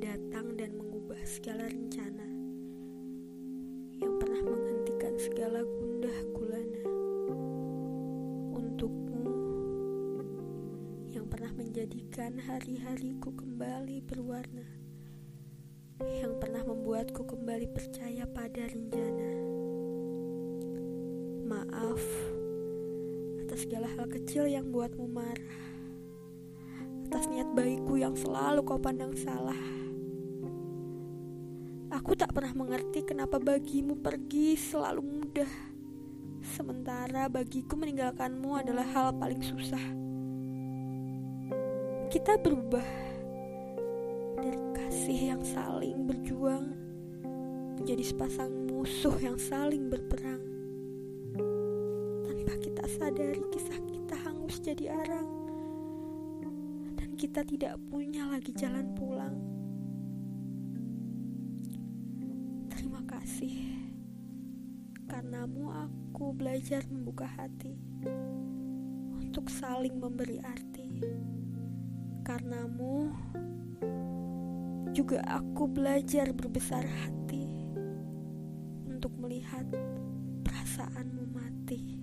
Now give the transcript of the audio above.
datang dan mengubah segala rencana. Yang pernah menghentikan segala gundah gulana untukmu. Yang pernah menjadikan hari-hariku kembali berwarna. Yang pernah membuatku kembali percaya pada rencana. Maaf atas segala hal kecil yang buatmu marah. Atas niat baikku yang selalu kau pandang salah. Aku tak pernah mengerti kenapa bagimu pergi selalu mudah, sementara bagiku meninggalkanmu adalah hal paling susah. Kita berubah dari kasih yang saling berjuang menjadi sepasang musuh yang saling berperang. Tanpa kita sadari kisah kita hangus jadi arang dan kita tidak punya lagi jalan pulang. Karenamu aku belajar membuka hati untuk saling memberi arti. Karenamu juga aku belajar berbesar hati untuk melihat perasaanmu mati.